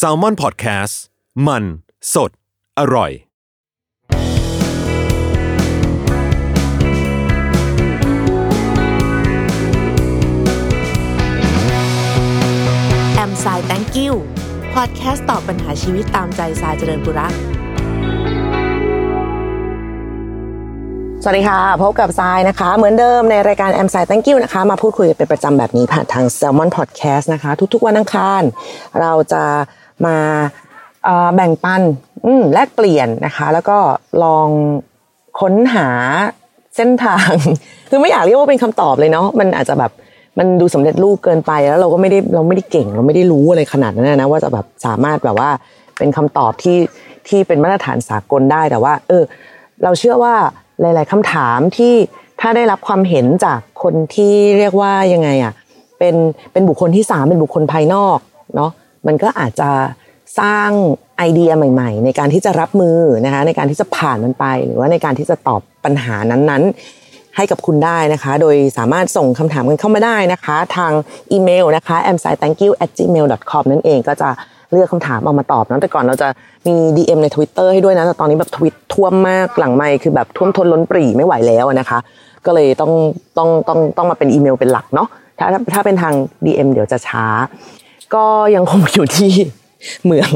s a l ม o n PODCAST มัน สด อร่อย แอมไซแตงกิวพอดแคสต์ตอบปัญหาชีวิตตามใจสายเจริญบุรัก สวัสดีค่ะ พบกับทรายนะคะ เหมือนเดิมในรายการแอมไซ Thank you นะคะ มาพูดคุยเป็นประจำแบบนี้ผ่านทาง Salmon Podcast นะคะ ทุกๆวันอังคาร เราจะมาแบ่งปันแลกเปลี่ยนนะคะ แล้วก็ลองค้นหาเส้นทาง คือไม่อยากเรียกว่าเป็นคำตอบเลยเนาะมันอาจจะแบบมันดูสำเร็จรูปเกินไปแล้วเราก็ไม่ได้เราไม่ได้เก่ง เราไม่ได้รู้อะไรขนาดนั้นนะว่าจะแบบสามารถแบบว่าเป็นคำตอบที่ที่เป็นมาตรฐานสากลได้แต่ว่า เออ เราเชื่อว่า หลาย ๆคำถามที่ถ้าได้รับความเห็นจากคนที่เรียกว่ายังไงอะเป็นเป็นบุคคลที่สามเป็นบุคคลภายนอกเนาะมันก็อาจจะสร้างไอเดียใหม่ ๆ ในการที่จะรับมือนะคะในการที่จะผ่านมันไป หรือว่าในการที่จะตอบปัญหานั้นๆ ให้กับคุณได้นะคะ โดยสามารถส่งคำถามกันเข้ามาได้นะคะ ทางอีเมลนะคะ a m s i t h a n k y o u at gmail com นั่นเองก็จะ เลือกคำถามเอามาตอบนะแต่ก่อนเราจะมี DM ใน Twitter ให้ด้วยนะแต่ตอนนี้แบบทวิตท่วมมากหลังไม่คือแบบท่วมท้นล้นปรีไม่ไหวแล้วนะคะ ก็เลยต้องต้องต้องต้องมาเป็นอีเมลเป็นหลักเนาะถ้าถ้าถ้าเป็นทาง DM เดี๋ยวจะช้า ก็ยังคงอยู่ที่เหมือง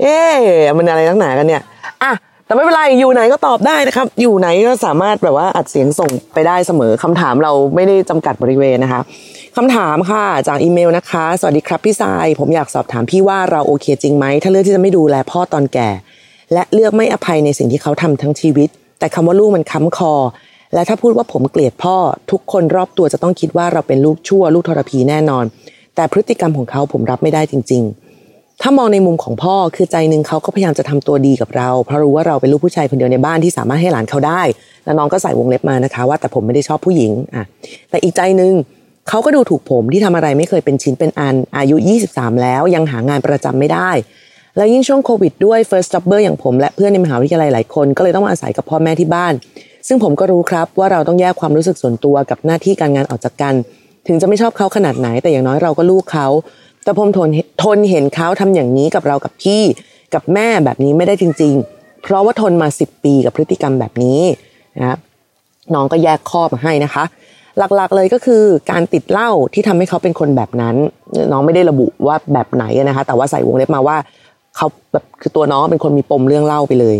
เอ๊ะมันอะไรตั้งหนากันเนี่ยอะ แต่ไม่เป็นไรอยู่ไหนก็ตอบได้นะครับ อยู่ไหนก็สามารถแบบว่าอัดเสียงส่งไปได้เสมอคำถามเราไม่ได้จำกัดบริเวณนะคะคำถามค่ะจากอีเมลนะคะ สวัสดีครับพี่ทรายผมอยากสอบถามพี่ว่าเราโอเคจริงไหมถ้าเลือกที่จะไม่ดูแลพ่อตอนแก่ และเลือกไม่อภัยในสิ่งที่เขาทำทั้งชีวิต แต่คำว่าลูกมันค้ำคอ และถ้าพูดว่าผมเกลียดพ่อ ทุกคนรอบตัวจะต้องคิดว่าเราเป็นลูกชั่ว ลูกทรพีแน่นอน แต่พฤติกรรมของเขาผมรับไม่ได้จริง ๆ ถ้ามองในมุมของพ่อคือใจหนึ่งเขาก็พยายามจะทำตัวดีกับเรา เพราะรู้ว่าเราเป็นลูกผู้ชายคนเดียวในบ้านที่สามารถให้หลานเขาได้ แล้วน้องก็ใส่วงเล็บมานะคะ ว่าแต่ผมไม่ได้ชอบผู้หญิงอะแต่อีกใจหนึ่งเขาก็ดูถูกผมที่ทำอะไรไม่เคยเป็นชิ้นเป็นอันอายุ 23 แล้วยังหางานประจำไม่ได้ แล้วยิ่งช่วงโควิดด้วย first jobber อย่างผมและเพื่อนในมหาวิทยาลัยหลายคนก็เลยต้องมาอาศัยกับพ่อแม่ที่บ้าน ซึ่งผมก็รู้ครับว่าเราต้องแยกความรู้สึกส่วนตัวกับหน้าที่การงานออกจากกัน ถึงจะไม่ชอบเขาขนาดไหนแต่อย่างน้อยเราก็ลูกเขา แต่ผมทนทนเห็นเขาทำอย่างนี้กับเรากับพี่กับแม่แบบนี้ไม่ได้จริง ๆ เพราะว่าทนมา 10 ปีกับพฤติกรรมแบบนี้นะน้องก็แยกข้อมาให้นะคะ หลักๆเลยก็คือการติดเหล้าที่ทำให้เขาเป็นคนแบบนั้น น้องไม่ได้ระบุว่าแบบไหนนะคะ แต่ว่าใส่วงเล็บมาว่าเขาแบบคือตัวน้องเป็นคนมีปมเรื่องเหล้าไปเลย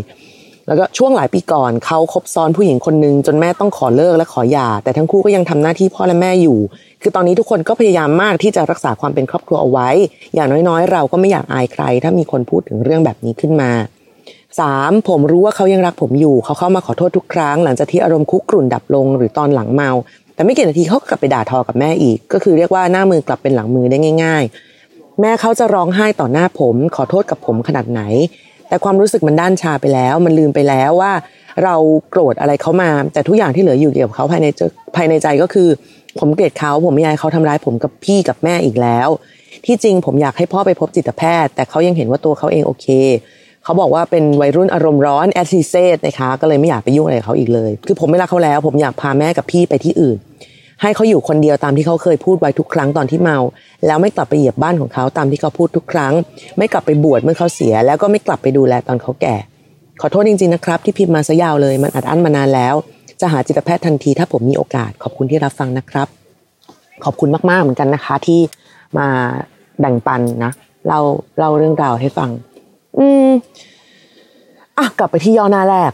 แล้วก็ช่วงหลายปีก่อนเขาคบซ้อนผู้หญิงคนนึงจนแม่ต้องขอเลิกและขอหย่า แต่ทั้งคู่ก็ยังทำหน้าที่พ่อและแม่อยู่ คือตอนนี้ทุกคนก็พยายามมากที่จะรักษาความเป็นครอบครัวเอาไว้ อย่างน้อยๆ เราก็ไม่อยากอายใคร ถ้ามีคนพูดถึงเรื่องแบบนี้ขึ้นมาสามผมรู้ว่าเขายังรักผมอยู่ เขาเข้ามาขอโทษทุกครั้ง หลังจากที่อารมณ์คุกกรุ่นดับลงหรือตอนหลังเมา แต่ไม่กี่นาทีเขากลับไปด่าทอกับแม่อีก ก็คือเรียกว่าหน้ามือกลับเป็นหลังมือได้ง่าย ๆ แม่เขาจะร้องไห้ต่อหน้าผม ขอโทษกับผมขนาดไหน แต่ความรู้สึกมันด้านชาไปแล้ว มันลืมไปแล้วว่า เราโกรธอะไรเขามา แต่ทุกอย่างที่เหลืออยู่เกี่ยวกับเขาภายในภายในใจก็คือ ผมเกลียดเขาผมไม่อยากให้เขาทำร้ายผมกับพี่กับแม่อีกแล้ว ที่จริงผมอยากให้พ่อไปพบจิตแพทย์ แต่เขายังเห็นว่าตัวเขาเองโอเคเขาบอกว่าเป็นวัยรุ่นอารมณ์ร้อนแอดซิเซตนะคะก็เลยไม่อยากไปยุ่งอะไรกับเขาอีกเลย คือผมไม่รักเขาแล้ว ผมอยากพาแม่กับพี่ไปที่อื่น ให้เขาอยู่คนเดียวตามที่เขาเคยพูดไว้ทุกครั้งตอนที่เมา แล้วไม่กลับไปเหยียบบ้านของเขาตามที่เขาพูดทุกครั้ง ไม่กลับไปบวชเมื่อเขาเสีย แล้วก็ไม่กลับไปดูแลตอนเขาแก่ ขอโทษจริงๆนะครับ ที่พิมพ์มาซะยาวเลยมันอัดอั้นมานานแล้ว จะหาจิตแพทย์ทันทีถ้าผมมีโอกาส ขอบคุณที่รับฟังนะครับ ขอบคุณมากๆเหมือนกันนะคะ ที่มาแบ่งปันนะเล่าเล่าเรื่องราวให้ฟัง อืมอะกลับไปที่ย่อหน้าแรก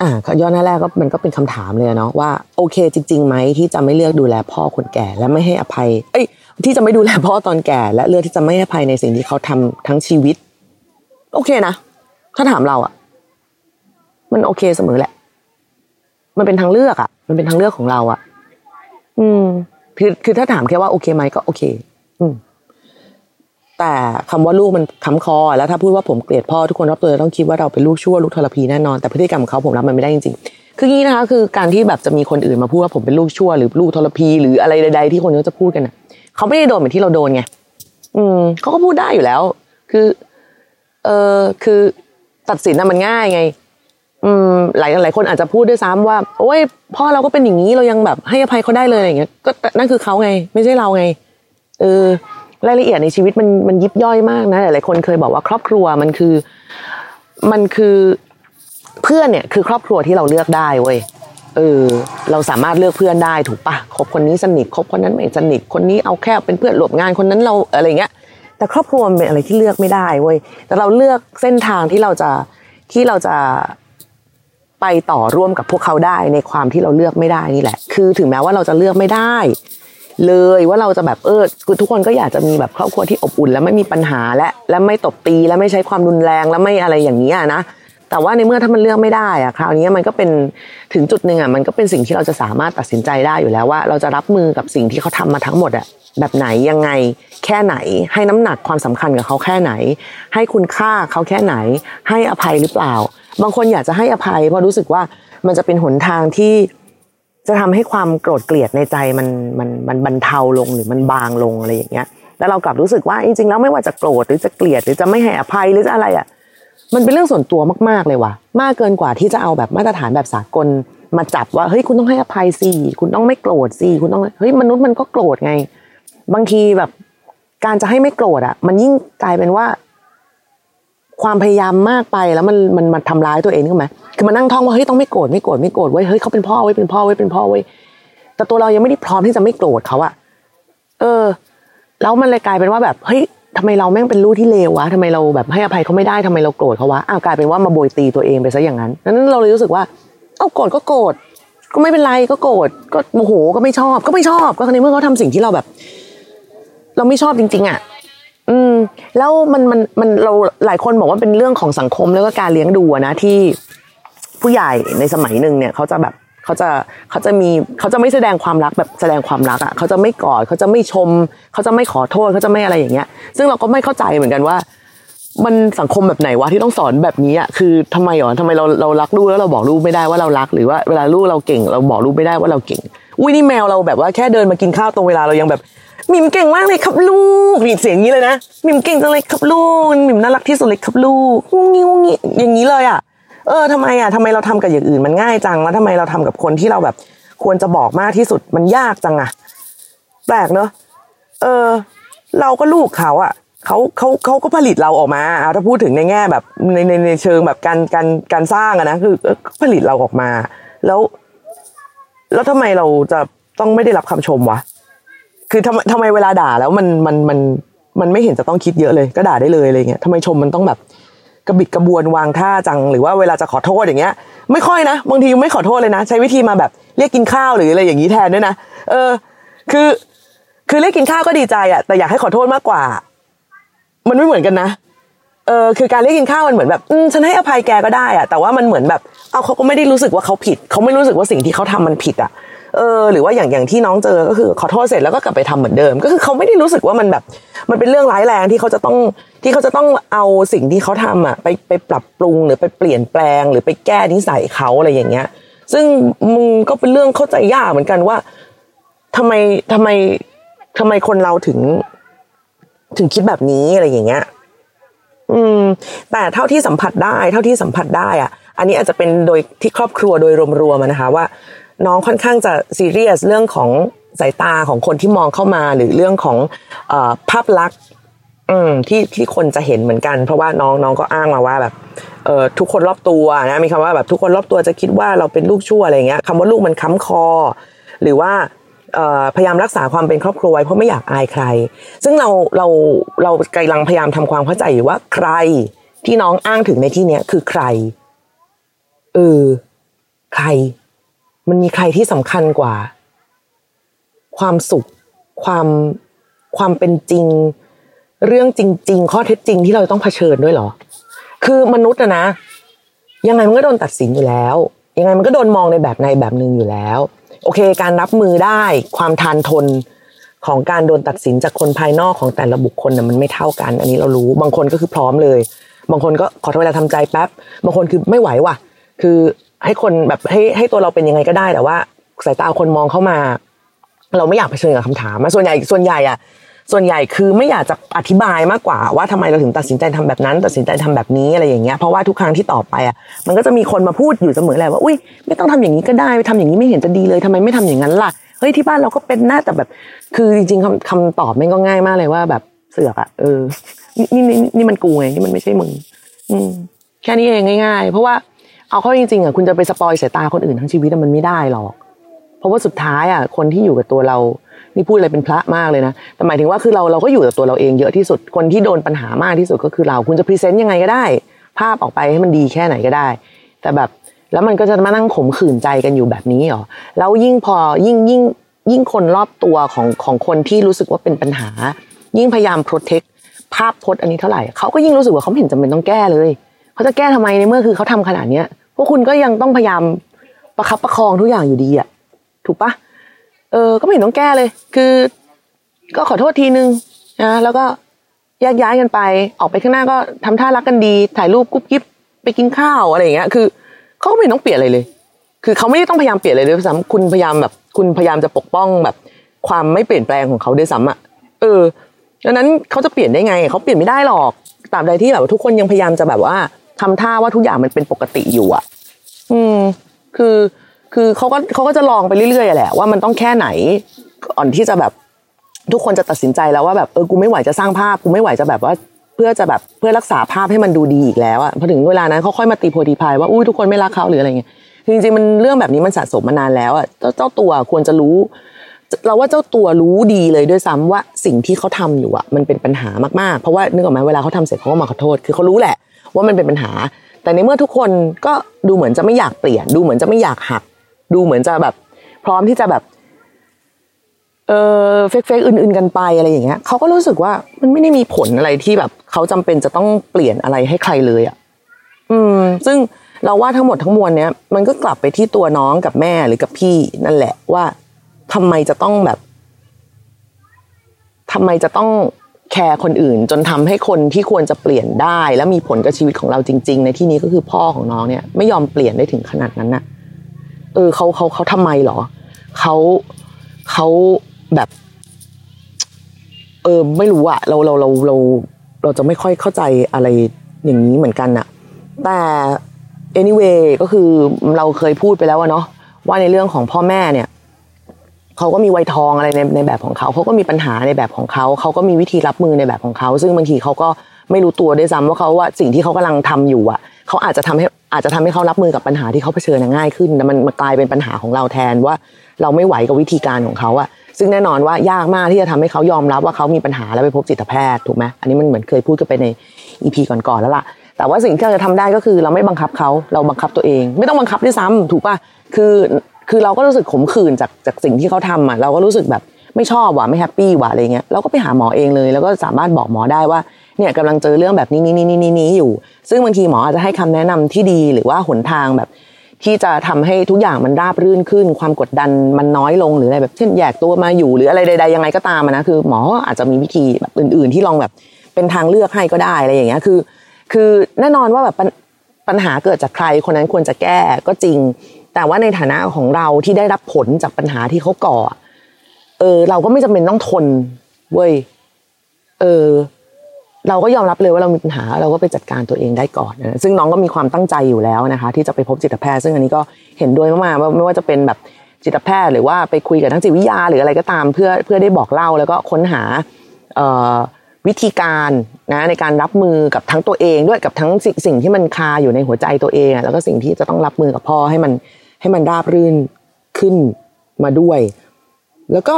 อ่าย่อหน้าแรกก็มันก็เป็นคำถามเลยเนาะว่าโอเค จริงๆไหมที่จะไม่เลือกดูแลพ่อคนแก่ และไม่ให้อภัย เอ้ย ที่จะไม่ดูแลพ่อตอนแก่ และเลือกที่จะไม่ให้อภัยในสิ่งที่เขาทำทั้งชีวิต โอเคนะถ้าถามเราอะมันโอเคเสมอแหละ มันเป็นทางเลือกอะมันเป็นทางเลือกของเราอะอืม คือคือถ้าถามแค่ว่าโอเคไหมก็โอเค อืม แต่คำว่าลูกมันค้ำคอ แล้วถ้าพูดว่าผมเกลียดพ่อทุกคนรอบตัวจะต้องคิดว่าเราเป็นลูกชั่วลูกทรพีแน่นอนแต่พฤติกรรมของเขาผมรับมันไม่ได้จริงๆคืองี้นะคะ คือการที่แบบจะมีคนอื่นมาพูดว่าผมเป็นลูกชั่ว หรือลูกทรพีหรืออะไรใด ๆ ที่คนเขาจะพูดกันอะ เขาไม่ได้โดนเหมือนที่เราโดนไงอืมเขาก็พูดได้อยู่แล้ว คือ เออคือตัดสินน่ะมันง่ายไงอืม หลายหลายคนอาจจะพูดด้วยซ้ำว่า โอ้ยพ่อเราก็เป็นอย่างนี้เรายังแบบให้อภัยเขาได้เลยอะไรอย่างเงี้ยก็นั่นคือเขาไง ไม่ใช่เราไงเออรายละเอียดในชีวิตมันมันยิบย่อยมากนะหลายๆคนเคยบอกว่าครอบครัวมันคือ มันคือเพื่อนเนี่ยคือครอบครัวที่เราเลือกได้เว้ยเออเราสามารถเลือกเพื่อนได้ถูกปะคบคนนี้สนิทคบคนนั้นไม่สนิทคนนี้เอาแค่เป็นเพื่อนร่วมงานคนนั้นเราอะไรเงี้ย แต่ครอบครัวมันเป็นอะไรที่เลือกไม่ได้เว้ยแต่เราเลือกเส้นทางที่เราจะที่เราจะ ไปต่อร่วมกับพวกเขาได้ในความที่เราเลือกไม่ได้นี่แหละ คือถึงแม้ว่าเราจะเลือกไม่ได้ เลยว่าเราจะแบบเออคือทุกคนก็อยากจะมีแบบครอบครัวที่อบอุ่น แล้วไม่มีปัญหาและและไม่ตบตีและไม่ใช้ความรุนแรงและไม่อะไรอย่างนี้นะแต่ว่าในเมื่อถ้ามันเลือกไม่ได้อะคราวนี้มันก็เป็นถึงจุดหนึ่งอะมันก็เป็นสิ่งที่เราจะสามารถตัดสินใจได้อยู่แล้วว่า เราจะรับมือกับสิ่งที่เขาทำมาทั้งหมดอะ แบบไหนยังไงแค่ไหน ให้น้ำหนักความสำคัญกับเขาแค่ไหน ให้คุณค่าเขาแค่ไหน ให้อภัยหรือเปล่า บางคนอยากจะให้อภัย เพราะรู้สึกว่ามันจะเป็นหนทางที่จะทำให้ความโกรธเกลียดในใจมันมันมันบรรเทาลงหรือมันบางลงอะไรอย่างเงี้ยแล้วเรากลับรู้สึกว่าจริงๆแล้วไม่ว่าจะโกรธหรือจะเกลียดหรือจะไม่ให้อภัยหรือจะอะไรอะมันเป็นเรื่องส่วนตัวมากๆเลยว่ะ มากเกินกว่าที่จะเอาแบบมาตรฐานแบบสากลมาจับว่าเฮ้ยคุณต้องให้อภัยสิคุณต้องไม่โกรธสิคุณต้องเฮ้ยมนุษย์มันก็โกรธไง บางทีแบบ การจะให้ไม่โกรธอะ มันยิ่งกลายเป็นว่า ความพยายามมากไปแล้วมันมันมาทำร้ายตัวเองใช่ไหมคือมานั่งท่องว่าเฮ้ยต้องไม่โกรธไม่โกรธไม่โกรธเว้เฮ้ยเขาเป็นพ่อเว้เป็นพ่อเว้เป็นพ่อเว้แต่ตัวเรายังไม่ได้พร้อมที่จะไม่โกรธเขาอะเออ แล้วมันเลยกลายเป็นว่าแบบเฮ้ยทำไมเราแม่งเป็นลูกที่เลววะทำไมเราแบบให้อภัยเขาไม่ได้ทำไมเราโกรธเขาวะอ้าวกลายเป็นว่ามาโบยตีตัวเองไปซะอย่างนั้นนั้นเราเลยรู้สึกว่า เอาโกรธก็โกรธก็ไม่เป็นไรก็โกรธก็โมโหก็ไม่ชอบ ก็ไม่ชอบ ก็ในเมื่อเขาทำสิ่งที่เราแบบ เราไม่ชอบจริง ๆอะอืม แล้วมันมันมันเราหลายคนบอกว่าเป็นเรื่องของสังคมแล้วก็การเลี้ยงดูนะที่ผู้ใหญ่ในสมัยหนึ่งเนี่ยเขาจะแบบเขาจะเขาจะมีเขาจะไม่แสดงความรักแบบแสดงความรักอะเขาจะไม่กอดเขาจะไม่ชม เขาจะไม่ขอโทษเขาจะไม่อะไรอย่างเงี้ย ซึ่งเราก็ไม่เข้าใจเหมือนกันว่า มันสังคมแบบไหนวะที่ต้องสอนแบบนี้อะคือทำไมหรอทำไมเราเรารักลูกแล้วเราบอกลูกไม่ได้ว่าเรารักหรือว่าเวลาลูกเราเก่ง เราบอกลูกไม่ได้ว่าเราเก่ง อุ้ยนี่แมวเราแบบว่าแค่เดินมากินข้าวตรงเวลาเรายังแบบ มิมเก่งมากเลยครับลูกมีเสียงนี้เลยนะมิมเก่งจังเลยครับลูกมิมน่ารักที่สุดเลยครับลูกงุ้งงี้งุ้งงี้อย่างนี้เลยอะเออทำไมอะทำไมเราทำกับอย่างอื่นมันง่ายจังแล้วทำไมเราทำกับคนที่เราแบบ ควรจะบอกมากที่สุดมันยากจังอะแปลกเนอะเออ เราก็ลูกเขาอะเขาเขาเขาก็ผลิตเราออกมาเอาถ้าพูดถึงในแง่แบบในในในเชิงแบบการการการสร้างอะนะคือเออผลิตเราออกมา แล้ว แล้วทำไมเราจะต้องไม่ได้รับคำชมวะ คือทำไมทำไมเวลาด่าแล้วมันมันมันมันไม่เห็นจะต้องคิดเยอะเลย ก็ด่าได้เลยอะไรเงี้ยทำไมชมมันต้องแบบกระบิดกระบวนวางท่าจังหรือว่าเวลาจะขอโทษอย่างเงี้ย ไม่ค่อยนะบางทีไม่ขอโทษเลยนะ ใช้วิธีมาแบบเรียกกินข้าวหรืออะไรอย่างนี้แทนด้วยนะเออ คือ คือเรียกกินข้าวก็ดีใจอะแต่อยากให้ขอโทษมากกว่า มันไม่เหมือนกันนะเออคือการเรียกกินข้าวมันเหมือนแบบอืมฉันให้อภัยแกก็ได้อะแต่ว่ามันเหมือนแบบ เอาเขาก็ไม่ได้รู้สึกว่าเขาผิด เขาไม่รู้สึกว่าสิ่งที่เขาทำมันผิดอะ เออหรือว่าอย่างอย่างที่น้องเจอก็คือขอโทษเสร็จแล้วก็กลับไปทำเหมือนเดิม ก็คือเขาไม่ได้รู้สึกว่ามันแบบ มันเป็นเรื่องร้ายแรงที่เขาจะต้องที่เขาจะต้องเอาสิ่งที่เขาทำอะไปไปปรับปรุงหรือไปเปลี่ยนแปลง หรือไปแก้นิสัยเขาอะไรอย่างเงี้ย ซึ่งมึงก็เป็นเรื่องเข้าใจยากเหมือนกันว่าทำไมทำไมทำไมคนเราถึง ถึงคิดแบบนี้อะไรอย่างเงี้ย อืม แต่เท่าที่สัมผัสได้ เท่าที่สัมผัสได้อะ อันนี้อาจจะเป็นโดยที่ครอบครัวโดยรวมๆนะคะว่า น้องค่อนข้างจะซีเรียสเรื่องของสายตาของคนที่มองเข้ามาหรือเรื่องของอภาพลักษณ์ที่ที่คนจะเห็นเหมือนกัน เพราะว่าน้องน้องก็อ้างมาว่าแบบเออทุกคนรอบตัวนะมีคำว่าแบบทุกคนรอบตัวจะคิดว่าเราเป็นลูกชั่วอะไรเงี้ยคำว่าลูกมันค้ำคอ หรือว่าพยายามรักษาความเป็นครอบครัวไว้เพราะไม่อยากอายใคร ซึ่งเราเราเรากำลังพยายามทำความเข้าใจอยู่ว่าใครที่น้องอ้างถึงในที่เนี้ยคือใครเออใคร มันมีใครที่สำคัญกว่า ความสุข ความความเป็นจริง เรื่องจริง ๆ ข้อเท็จจริงที่เราต้องเผชิญด้วยหรอ คือมนุษย์อะนะ ยังไงมันก็โดนตัดสินอยู่แล้ว ยังไงมันก็โดนมองในแบบในแบบหนึ่งอยู่แล้ว โอเค การรับมือได้ความทานทนของการโดนตัดสินจากคนภายนอกของแต่ละบุคคลน่ะมันไม่เท่ากัน อันนี้เรารู้บางคนก็คือพร้อมเลย บางคนก็ขอเวลาทำใจแป๊บบางคนคือไม่ไหวว่ะ คือ ให้คนแบบให้ให้ตัวเราเป็นยังไงก็ได้ แต่ว่าสายตาคนมองเข้ามา เราไม่อยากเผชิญกับคำถามส่วนใหญ่ส่วนใหญ่อะส่วนใหญ่คือไม่อยากจะอธิบายมากกว่าว่าทำไมเราถึงตัดสินใจทำแบบนั้น ตัดสินใจทำแบบนี้อะไรอย่างเงี้ยเพราะว่าทุกครั้งที่ต่อไปอะมันก็จะมีคนมาพูดอยู่เสมอแหละว่าอุ้ยไม่ต้องทำอย่างนี้ก็ได้ทำอย่างนี้ไม่เห็นจะดีเลยทำไมไม่ทำอย่างนั้นล่ะเฮ้ยที่บ้านเราก็เป็นหน้าแต่แบบ คือจริงๆคำคำตอบมันก็ง่ายมากเลยว่าแบบเสือกอะเออนี่นี่นี่มันกูไงนี่มันไม่ใช่มึงอืมแค่นี้เองง่าย ๆ เพราะว่า เอาเข้าจริงๆอะคุณจะไปสปอยสายตาคนอื่นทั้งชีวิตมันไม่ได้หรอก เพราะว่าสุดท้ายอะคนที่อยู่กับตัวเรา นี่พูดอะไรเป็นพระมากเลยนะ แต่หมายถึงว่าคือเราเราก็อยู่กับตัวเราเองเยอะที่สุด คนที่โดนปัญหามากที่สุดก็คือเรา คุณจะ present ยังไงก็ได้ ภาพออกไปให้มันดีแค่ไหนก็ได้ แต่แบบแล้วมันก็จะมานั่งขมขื่นใจกันอยู่แบบนี้หรอ แล้วยิ่งพอยิ่งยิ่งยิ่งคนรอบตัวของของคนที่รู้สึกว่าเป็นปัญหา ยิ่งพยายาม protect ภาพพจน์อันนี้เท่าไหร่เขาก็ยิ่งรู้สึกว่าเขาเห็นจำเป็นต้องแก้เลย เขาจะแก้ทำไมในเมื่อคือเขาทำขนาดเนี้ยพวกคุณก็ยังต้องพยายามประคับประคองทุกอย่างอยู่ดีอะถูกปะเออ ก็ไม่เห็นต้องแก้เลย คือ ก็ขอโทษทีนึงนะแล้วก็แยกย้ายกันไป ออกไปข้างหน้าก็ทำท่ารักกันดี ถ่ายรูปกุ๊บกิ๊บไปกินข้าวอะไรอย่างเงี้ย คือเขาก็ไม่ต้องเปลี่ยนอะไรเลย คือเขาไม่ได้ต้องพยายามเปลี่ยนอะไรเลยด้วยซ้ำคุณพยายามแบบ คุณพยายามจะปกป้องแบบ ความไม่เปลี่ยนแปลงของเขาด้วยซ้ำอะเออดังนั้นเขาจะเปลี่ยนได้ไง เขาเปลี่ยนไม่ได้หรอกตราบใดที่แบบทุกคนยังพยายามจะแบบว่า ทำท่าว่าทุกอย่างมันเป็นปกติอยู่อะ อืม คือคือเขาก็เขาก็จะลองไปเรื่อยๆแหละว่ามันต้องแค่ไหนก่อนที่จะแบบทุกคนจะตัดสินใจแล้วว่าแบบเออกูไม่ไหวจะสร้างภาพกูไม่ไหวจะแบบว่าเพื่อจะแบบเพื่อรักษาภาพให้มันดูดีอีกแล้วอะพอถึงเวลานั้นเขาค่อยมาตีโพดีพายว่าอุ้ยทุกคนไม่รักเขาหรืออะไรเงี้ยจริงๆมันเรื่องแบบนี้มันสะสมมานานแล้วอะเจ้าเจ้าตัวควรจะรู้ เราว่าเจ้าตัวรู้ดีเลยด้วยซ้ำว่าสิ่งที่เขาทำอยู่อะมันเป็นปัญหามากๆเพราะว่านึกออกไหมเวลาเขาทำเสร็จเขาก็มาขอโทษ คือเขารู้แหละ ว่ามันเป็นปัญหา แต่ในเมื่อทุกคนก็ดูเหมือนจะไม่อยากเปลี่ยน ดูเหมือนจะไม่อยากหัก ดูเหมือนจะแบบ พร้อมที่จะแบบ เออเฟกเฟกอื่น ๆ กันไปอะไรอย่างเงี้ยเขาก็รู้สึกว่ามันไม่ได้มีผลอะไรที่แบบเขาจำเป็นจะต้องเปลี่ยนอะไรให้ใครเลยอะ่ะ อืม ซึ่งเราว่าทั้งหมดทั้งมวลเนี้ยมันก็กลับไปที่ตัวน้องกับแม่หรือกับพี่นั่นแหละว่าทำไมจะต้องแบบทำไมจะต้อง แคร์คนอื่น จนทำให้คนที่ควรจะเปลี่ยนได้ และมีผลกับชีวิตของเราจริง ๆ ในที่นี้ก็คือพ่อของน้องเนี่ยไม่ยอมเปลี่ยนได้ถึงขนาดนั้นน่ะ เออเขาเขาเขาทำไมหรอเขาเขาแบบ เออไม่รู้อะเราเราเราเราเราจะไม่ค่อยเข้าใจอะไรอย่างนี้เหมือนกันอะแต่ anyway ก็คือเราเคยพูดไปแล้วอะเนาะว่าในเรื่องของพ่อแม่เนี่ย เขาก็มีวัยทองอะไรในในแบบของเขาเขาก็มีปัญหาในแบบของเขาเขาก็มีวิธีรับมือในแบบของเขา ซึ่งบางทีเขาก็ไม่รู้ตัวด้วยซ้ำว่าเขาว่าสิ่งที่เขากำลังทำอยู่อะเขาอาจจะทำให้อาจจะทำให้เขารับมือกับปัญหาที่เขาเผชิญง่ายขึ้นแต่มันมากลายเป็นปัญหาของเราแทนว่า เราไม่ไหวกับวิธีการของเขาอะซึ่งแน่นอนว่ายากมากที่จะทำให้เขายอมรับว่าเขามีปัญหาแล้วไปพบจิตแพทย์ถูกไหมอันนี้มันเหมือนเคยพูดกันไปในอีพีก่อนๆแล้วล่ะแต่ว่าสิ่งที่เราจะทำได้ก็คือเราไม่บังคับเขาเราบังคับตัวเอง ไม่ต้องบังคับด้วยซ้ำถูกป่ะคือ คือเราก็รู้สึกขมขื่นจากจากสิ่งที่เขาทำอะเราก็รู้สึกแบบไม่ชอบว่ะไม่แฮปปี้ว่ะอะไรเงี้ยเราก็ไปหาหมอเองเลย แล้วก็สามารถบอกหมอได้ว่าเนี่ยกำลังเจอเรื่องแบบนี้นี้นี้นี้นี้อยู่ ซึ่งบางทีหมออาจจะให้คำแนะนำที่ดีหรือว่าหนทางแบบ ที่จะทำให้ทุกอย่างมันราบรื่นขึ้น ความกดดันมันน้อยลงหรืออะไรแบบเช่นแยกตัวมาอยู่หรืออะไรใดๆยังไงก็ตามนะคือ หมออาจจะมีวิธีแบบอื่น ๆ ที่ลองแบบเป็นทางเลือกให้ก็ได้อะไรอย่างเงี้ยคือ คือแน่นอนว่าแบบปัญหาเกิดจากใครคนนั้นควรจะแก้ก็จริง แต่ว่าในฐานะของเราที่ได้รับผลจากปัญหาที่เขาก่อ เออ เราก็ไม่จำเป็นต้องทนเว้ยเออ เราก็ยอมรับเลยว่าเรามีปัญหา เราก็ไปจัดการตัวเองได้ก่อนนะซึ่งน้องก็มีความตั้งใจอยู่แล้วนะคะ ที่จะไปพบจิตแพทย์ ซึ่งอันนี้ก็เห็นด้วยมากๆว่าไม่ว่าจะเป็นแบบจิตแพทย์ หรือว่าไปคุยกับนักจิตวิทยาหรืออะไรก็ตามเพื่อเพื่อได้บอกเล่าแล้วก็ค้นหาวิธีการนะในการรับมือกับทั้งตัวเองด้วยกับทั้งสิ่งที่มันคาอยู่ในหัวใจตัวเอง แล้วก็สิ่งที่จะต้องรับมือกับพ่อให้มัน ให้มันราบรื่นขึ้นมาด้วย แล้วก็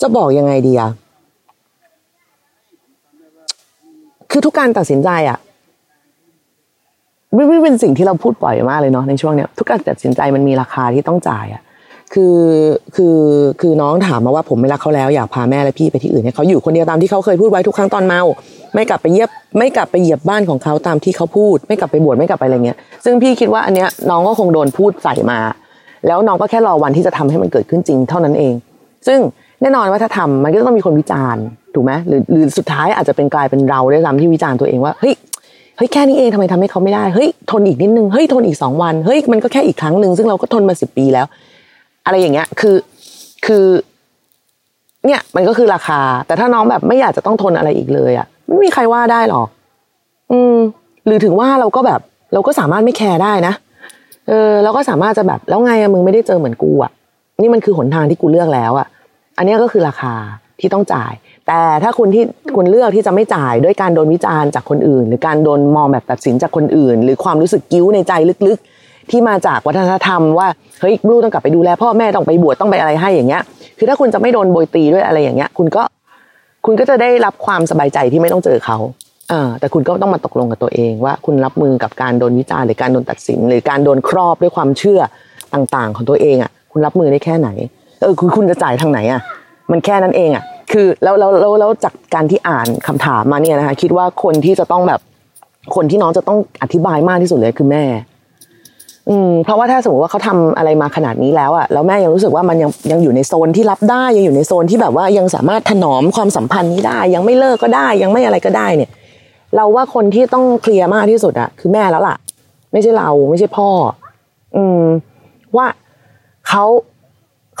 จะบอกยังไงดีอะคือทุกการตัดสินใจอะไม่ไม่เป็นสิ่งที่เราพูดบ่อยมากเลยเนาะในช่วงเนี้ยทุกการตัดสินใจมันมีราคาที่ต้องจ่ายอะคือคือคือน้องถามมาว่าผมไม่รักเขาแล้วอยากพาแม่และพี่ไปที่อื่นให้เขาอยู่คนเดียวตามที่เขาเคยพูดไว้ทุกครั้งตอนเมา ไม่กลับไปเยียบไม่กลับไปเหยียบบ้านของเขาตามที่เขาพูด ไม่กลับไปบวชไม่กลับไปอะไรเงี้ย ซึ่งพี่คิดว่าอันเนี้ยน้องก็คงโดนพูดใส่มา แล้วน้องก็แค่รอวันที่จะทำให้มันเกิดขึ้นจริงเท่านั้นเอง ซึ่งแน่นอนว่าถ้าทำมันก็ต้องมีคนวิจารณ์ถูกไหมหรือหรือสุดท้ายอาจจะเป็นกลายเป็นเราได้วยซ้ำที่วิจารณ์ตัวเองว่าเฮ้ยเฮ้ยแค่นี้เองทำไมทำให้เขาไม่ได้เฮ้ยทนอีกนิดนึงเฮ้ยทนอีกสองวันเฮ้ยมันก็แค่อีกครั้งหนึ่งซึ่งเราก็ทนมาสิบปีแล้ว อะไรอย่างเงี้ยคือคือเนี่ยมันก็คือราคา แต่ถ้าน้องแบบไม่อยากจะต้องทนอะไรอีกเลยอะ ไม่มีใครว่าได้หรอก อืม หรือถึงว่าเราก็แบบ เราก็สามารถไม่แคร์ได้นะ เออ เราก็สามารถจะแบบแล้วไงอะมึงไม่ได้เจอเหมือนกูอะนี่มันคือหนทางที่กูเลือกแล้วอะอันนี้ก็คือราคาที่ต้องจ่าย แต่ถ้าคุณที่คุณเลือกที่จะไม่จ่ายด้วยการโดนวิจารณ์จากคนอื่น หรือการโดนมองแบบตัดสินจากคนอื่น หรือความรู้สึกกิ้วในใจลึกๆ ที่มาจากวัฒนธรรมว่าเฮ้ยลูกต้องกลับไปดูแลพ่อแม่ต้องไปบวชต้องไปอะไรให้อย่างเงี้ย คือถ้าคุณจะไม่โดนโบยตีด้วยอะไรอย่างเงี้ย คุณก็ คุณก็จะได้รับความสบายใจที่ไม่ต้องเจอเขาเออแต่คุณก็ต้องมาตกลงกับตัวเองว่าคุณรับมือกับการโดนวิจารณ์หรือการโดนตัดสิน หรือการโดนครอบด้วยความเชื่อต่างๆ ของตัวเองอะ คุณรับมือได้แค่ไหน เออคุณคุณจะจ่ายทางไหนอะ มันแค่นั้นเองอะ คือแล้วแล้วแล้วแล้วจากการที่อ่านคำถามมาเนี่ยนะคะคิดว่าคนที่จะต้องแบบคนที่น้องจะต้องอธิบายมากที่สุดเลยคือแม่ อืมเพราะว่าถ้าสมมติว่าเขาทำอะไรมาขนาดนี้แล้วอะแล้วแม่ยังรู้สึกว่ามันยังยังอยู่ในโซนที่รับได้ยังอยู่ในโซนที่แบบว่ายังสามารถถนอมความสัมพันธ์นี้ได้ ยังไม่เลิกก็ได้ ยังไม่อะไรก็ได้เนี่ย เราว่าคนที่ต้องเคลียร์มากที่สุดอะคือแม่แล้วล่ะ ไม่ใช่เราไม่ใช่พ่อ อืม ว่าเขา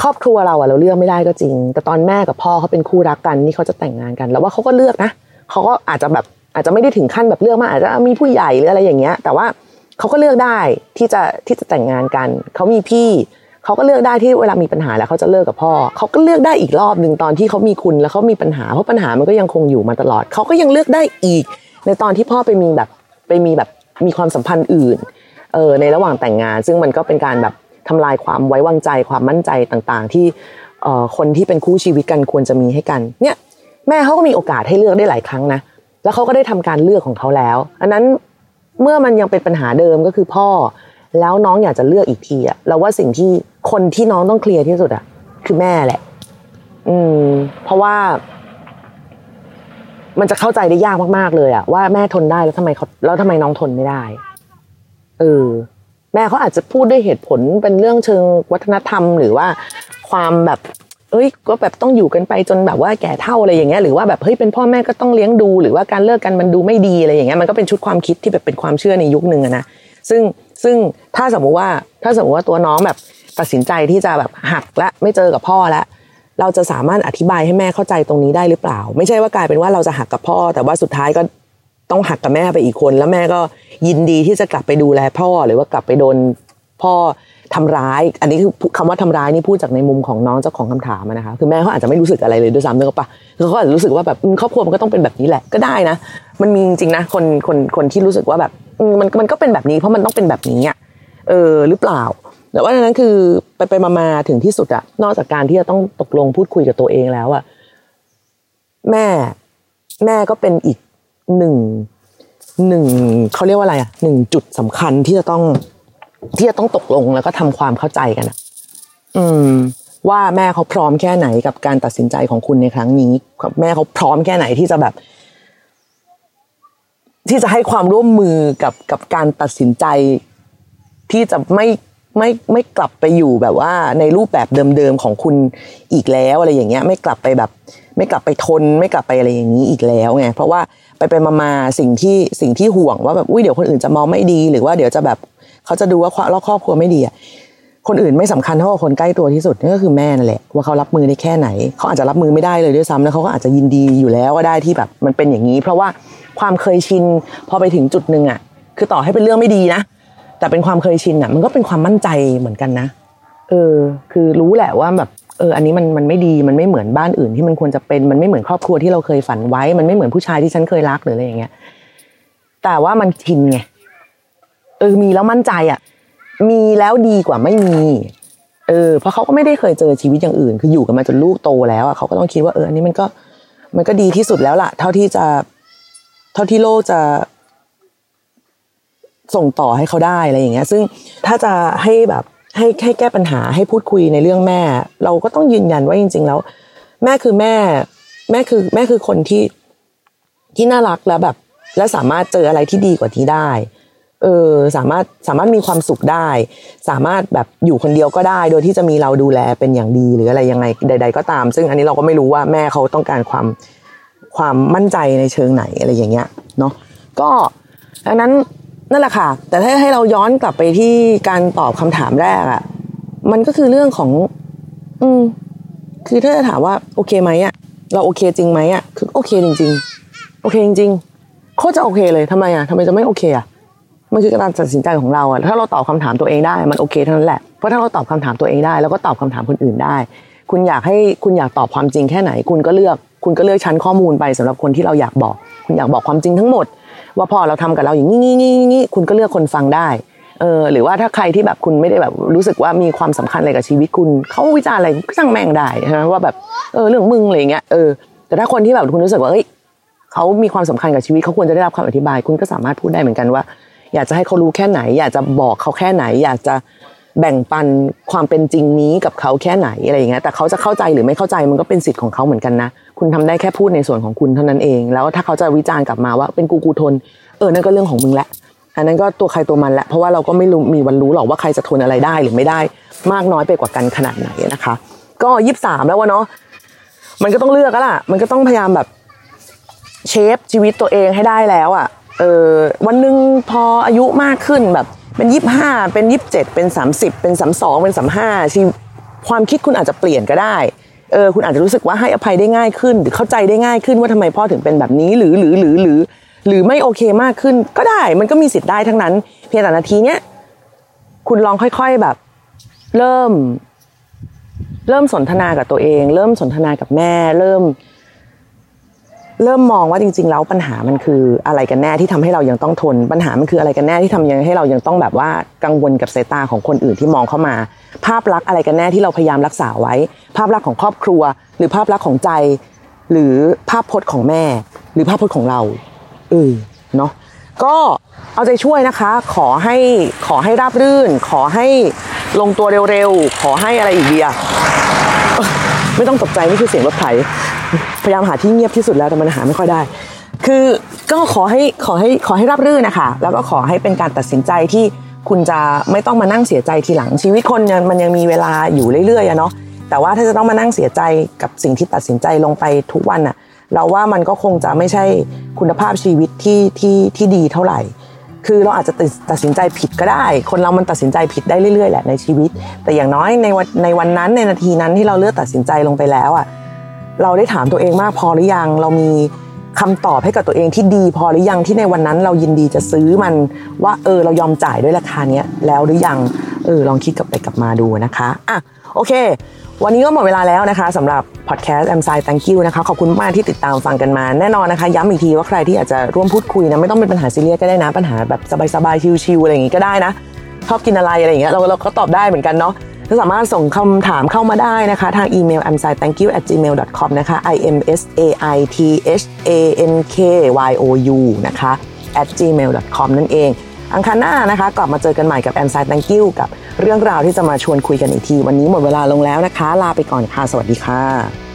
ครอบครัวเราอะเราเลือกไม่ได้ก็จริง แต่ตอนแม่กับพ่อเขาเป็นคู่รักกันนี่เขาจะแต่งงานกัน แล้วว่าเขาก็เลือกนะเขาก็อาจจะแบบอาจจะไม่ได้ถึงขั้นแบบเลือกมากอาจจะมีผู้ใหญ่หรืออะไรอย่างเงี้ย แต่ว่า เขาก็เลือกได้ที่จะที่จะแต่งงานกัน เขามีพี่ เขาก็เลือกได้ที่เวลามีปัญหาแล้วเขาจะเลิกกับพ่อ เขาก็เลือกได้อีกรอบหนึ่งตอนที่เขามีคุณแล้วเขามีปัญหาเพราะปัญหามันก็ยังคงอยู่มาตลอด เขาก็ยังเลือกได้อีก ในตอนที่พ่อไปมีแบบไปมีแบบมีความสัมพันธ์อื่นเออในระหว่างแต่งงาน ซึ่งมันก็เป็นการแบบทำลายความไว้วางใจความมั่นใจต่างๆ ที่เอ่อคนที่เป็นคู่ชีวิตกันควรจะมีให้กัน เนี่ย แม่เขาก็มีโอกาสให้เลือกได้หลายครั้งนะ แล้วเขาก็ได้ทำการเลือกของเขาแล้ว อันนั้น เมื่อมันยังเป็นปัญหาเดิมก็คือพ่อ แล้วน้องอยากจะเลือกอีกทีอะเราว่าสิ่งที่คนที่น้องต้องเคลียร์ที่สุดอะคือแม่แหละ อืม เพราะว่า มันจะเข้าใจได้ยากมากๆเลยอะว่าแม่ทนได้แล้วทำไมเขาแล้วทำไมน้องทนไม่ได้เออแม่เขาอาจจะพูดด้วยเหตุผลเป็นเรื่องเชิงวัฒนธรรม หรือว่าความแบบ เอ้ยก็แบบต้องอยู่กันไปจนแบบว่าแก่เท่าอะไรอย่างเงี้ยหรือว่าแบบเฮ้ยเป็นพ่อแม่ก็ต้องเลี้ยงดู หรือว่าการเลิกกันมันดูไม่ดีอะไรอย่างเงี้ยมันก็เป็นชุดความคิดที่แบบเป็นความเชื่อในยุคหนึ่งนะซึ่งซึ่งถ้าสมมุติว่าถ้าสมมติว่าตัวน้องแบบตัดสินใจที่จะแบบหักและไม่เจอกับพ่อแล้วเราจะสามารถอธิบายให้แม่เข้าใจตรงนี้ได้หรือเปล่า ไม่ใช่ว่ากลายเป็นว่าเราจะหักกับพ่อ แต่ว่าสุดท้ายก็ต้องหักกับแม่ไปอีกคน แล้วแม่ก็ยินดีที่จะกลับไปดูแลพ่อหรือว่ากลับไปโดนพ่อ ทำร้าย อันนี้คือคำว่าทำร้ายนี่พูดจากในมุมของน้องเจ้าของคำถามนะคะคือแม่เขาอาจจะไม่รู้สึกอะไรเลยด้วยซ้ำนึกออกปะคือเขาอาจจะรู้สึกว่าแบบครอบครัวมันก็ต้องเป็นแบบนี้แหละก็ได้นะ มันมีจริงนะคนคนคนที่รู้สึกว่าแบบมันมันก็เป็นแบบนี้เพราะมันต้องเป็นแบบนี้อะเออหรือเปล่าแต่ว่านั้นคือไปไปมามาถึงที่สุดอะนอกจากการที่จะต้องตกลงพูดคุยกับตัวเองแล้วอะแม่แม่ก็เป็นอีกหนึ่งหนึ่งเขาเรียกว่าอะไรอะหนึ่งจุดสำคัญที่จะต้อง ที่จะต้องตกลงแล้วก็ทำความเข้าใจกันอะอืม ว่าแม่เขาพร้อมแค่ไหนกับการตัดสินใจของคุณในครั้งนี้แม่เขาพร้อมแค่ไหนที่จะแบบ ที่จะให้ความร่วมมือกับกับการตัดสินใจ ที่จะไม่ไม่ไม่กลับไปอยู่แบบว่า ในรูปแบบเดิมๆของคุณอีกแล้วอะไรอย่างเงี้ย ไม่กลับไปแบบ ไม่กลับไปทน ไม่กลับไปอะไรอย่างนี้อีกแล้วไงเพราะว่าไปไปมามาสิ่งที่สิ่งที่ห่วงว่าแบบอุ้ยเดี๋ยวคนอื่นจะมองไม่ดี หรือว่าเดี๋ยวจะแบบ เขาจะดูว่าเราครอบครัวไม่ดีอะคนอื่นไม่สำคัญเท่ากับคนใกล้ตัวที่สุดนั่นก็คือแม่นั่นแหละว่าเขารับมือได้แค่ไหน เขาอาจจะรับมือไม่ได้เลยด้วยซ้ำแล้วเขาก็อาจจะยินดีอยู่แล้วก็ได้ที่แบบมันเป็นอย่างนี้ เพราะว่าความเคยชินพอไปถึงจุดหนึ่งอะ คือต่อให้เป็นเรื่องไม่ดีนะแต่เป็นความเคยชินอะ มันก็เป็นความมั่นใจเหมือนกันนะเออ คือรู้แหละว่าแบบเอออันนี้มันมันไม่ดีมันไม่เหมือนบ้านอื่นที่มันควรจะเป็นมันไม่เหมือนครอบครัวที่เราเคยฝันไว้ มันไม่เหมือนผู้ชายที่ฉันเคยรักหรืออะไรอย่างเงี้ยแต่ว่ามันชินไง เออมีแล้วมั่นใจอะ มีแล้วดีกว่าไม่มี เออ เพราะเขาก็ไม่ได้เคยเจอชีวิตอย่างอื่น คืออยู่กันมาจนลูกโตแล้วอะเขาก็ต้องคิดว่าเอออันนี้มันก็ มันก็ดีที่สุดแล้วล่ะ เท่าที่จะ เท่าที่โลกจะ ส่งต่อให้เขาได้อะไรอย่างเงี้ย ซึ่งถ้าจะให้แบบให้ให้แก้ปัญหาให้พูดคุยในเรื่องแม่ เราก็ต้องยืนยันว่าจริง ๆ แล้ว แม่คือแม่ แม่คือ แม่คือคนที่ที่น่ารักแล้วแบบ และสามารถเจออะไรที่ดีกว่านี้ได้ เออสามารถสามารถมีความสุขได้ สามารถแบบอยู่คนเดียวก็ได้ โดยที่จะมีเราดูแลเป็นอย่างดีหรืออะไรยังไงใด ๆ ก็ตาม ซึ่งอันนี้เราก็ไม่รู้ว่าแม่เขาต้องการความความมั่นใจในเชิงไหนอะไรอย่างเงี้ยเนาะก็ดังนั้นนั่นแหละค่ะ แต่ถ้าให้เราย้อนกลับไปที่การตอบคำถามแรกอะมันก็คือเรื่องของ อืม คือถ้าจะถามว่าโอเคไหมอะเราโอเคจริงไหมอะคือโอเคจริง ๆ โอเคจริง ๆ โคตรจะโอเคเลยทำไมอะทำไมจะไม่โอเคอะ มันคือการตัดสินใจของเราอะถ้าเราตอบคำถามตัวเองได้มันโอเคเท่านั้นแหละเพราะถ้าเราตอบคำถามตัวเองได้แล้วก็ตอบคำถามคนอื่นได้ คุณอยากให้คุณอยากตอบความจริงแค่ไหน คุณก็เลือกคุณก็เลือกชั้นข้อมูลไปสำหรับคนที่เราอยากบอก คุณอยากบอกความจริงทั้งหมด ว่าพอเราทำกับเราอย่างนี้นี้นี้นี้คุณก็เลือกคนฟังได้เออหรือว่าถ้าใครที่แบบคุณไม่ได้แบบรู้สึกว่ามีความสำคัญอะไรกับชีวิตคุณเขาวิจารณ์อะไรก็ช่างแม่งได้ใช่ไหมว่าแบบเออเรื่องมึงอะไรเงี้ยเออแต่ถ้าคนที่แบบคุณรู้สึกว่าเฮ้ยเขามีความสำคัญกับชีวิตเขาควรจะได้รับคำอธิบาย คุณก็สามารถพูดได้เหมือนกันว่า อยากจะให้เขารู้แค่ไหน อยากจะบอกเขาแค่ไหน อยากจะแบ่งปันความเป็นจริงนี้กับเขาแค่ไหนอะไรอย่างเงี้ยแต่เขาจะเข้าใจหรือไม่เข้าใจมันก็เป็นสิทธิ์ของเขาเหมือนกันนะ คุณทำได้แค่พูดในส่วนของคุณเท่านั้นเอง แล้วถ้าเขาจะวิจารณ์กลับมาว่าเป็นกูกูทน เออนั่นก็เรื่องของมึงแหละอันนั้นก็ตัวใครตัวมันแหละเพราะว่าเราก็ไม่รู้มีวันรู้หรอกว่าใครจะทนอะไรได้หรือไม่ได้ มากน้อยไปกว่ากันขนาดไหนนะคะ ก็ยี่สามแล้ววะเนาะมันก็ต้องเลือกแล้วล่ะ มันก็ต้องพยายามแบบเชฟชีวิตตัวเองให้ได้แล้วอะ่ะ เออวันหนึ่งพออายุมากขึ้นแบบเป็นยี่ห้าเป็นยี่บเจ็ดเป็นสามสิบเป็นสามสองเป็นสามห้าชีความคิดคุณอาจจะเปลี่ยนก็ได้เออคุณอาจจะรู้สึกว่าให้อภัยได้ง่ายขึ้น หรือเข้าใจได้ง่ายขึ้นว่าทำไมพ่อถึงเป็นแบบนี้หรือหรือหรือหรือ หรือไม่โอเคมากขึ้นก็ได้มันก็มีสิทธิ์ได้ทั้งนั้น เพียงแต่นาทีเนี้ยคุณลองค่อยๆแบบ เริ่ม เริ่มสนทนากับตัวเอง เริ่มสนทนากับแม่ เริ่ม เริ่มมองว่าจริง ๆ แล้วปัญหามันคืออะไรกันแน่ที่ทำให้เรายังต้องทน ปัญหามันคืออะไรกันแน่ที่ทำยังให้เรายังต้องแบบว่ากังวลกับสายตาของคนอื่นที่มองเข้ามา ภาพลักษณ์อะไรกันแน่ที่เราพยายามรักษาไว้ ภาพลักษณ์ของครอบครัว หรือภาพลักษณ์ของใจ หรือภาพพจน์ของแม่ หรือภาพพจน์ของเราเออเนาะก็เอาใจช่วยนะคะ ขอให้ขอให้ราบรื่น ขอให้ลงตัวเร็วๆ ขอให้อะไรอีกดีอะไม่ต้องตกใจนี่คือเสียงรถไถ พยายามหาที่เงียบที่สุดแล้วแต่มันหาไม่ค่อยได้ คือก็ขอให้ขอให้ขอให้ราบรื่นนะคะแล้วก็ขอให้เป็นการตัดสินใจที่คุณจะไม่ต้องมานั่งเสียใจทีหลังชีวิตคนมันยังมีเวลาอยู่เรื่อยๆอะเนาะแต่ว่าถ้าจะต้องมานั่งเสียใจกับสิ่งที่ตัดสินใจลงไปทุกวันอะเราว่ามันก็คงจะไม่ใช่คุณภาพชีวิตที่ที่ที่ดีเท่าไหร่ คือเราอาจจะตัดสินใจผิดก็ได้ คนเรามันตัดสินใจผิดได้เรื่อยๆแหละในชีวิต แต่อย่างน้อยในวันในวันนั้นในนาทีนั้นที่เราเลือกตัดสินใจลงไปแล้วอะ เราได้ถามตัวเองมากพอหรือยัง เรามีคำตอบให้กับตัวเองที่ดีพอหรือยังที่ในวันนั้นเรายินดีจะซื้อมันว่าเออเรายอมจ่ายด้วยราคาเนี้ยแล้วหรือยังเออลองคิดกลับไปกลับมาดูนะคะอะโอเค วันนี้ก็หมดเวลาแล้วนะคะสำหรับพอดแคสต์ I'm Side Thank you นะคะขอบคุณมากที่ติดตามฟังกันมาแน่นอนนะคะ ย้ำอีกทีว่าใครที่อยากจะร่วมพูดคุยนะไม่ต้องเป็นปัญหาซีเรียสก็ได้นะ ปัญหาแบบสบายๆชิวๆอะไรอย่างงี้ก็ได้นะชอบกินอะไรอะไรอย่างเงี้ยเราเราก็ตอบได้เหมือนกันเนาะ ก็สามารถส่งคำถามเข้ามาได้นะคะ ทางอีเมล i m s i thank you at gmail com นะคะ i m s a i t h a n k y o u นะคะ at gmail com นั่นเอง อังคารหน้านะคะ กลับมาเจอกันใหม่กับ a m s i thank you กับเรื่องราวที่จะมาชวนคุยกันอีกที วันนี้หมดเวลาลงแล้วนะคะ ลาไปก่อนค่ะ สวัสดีค่ะ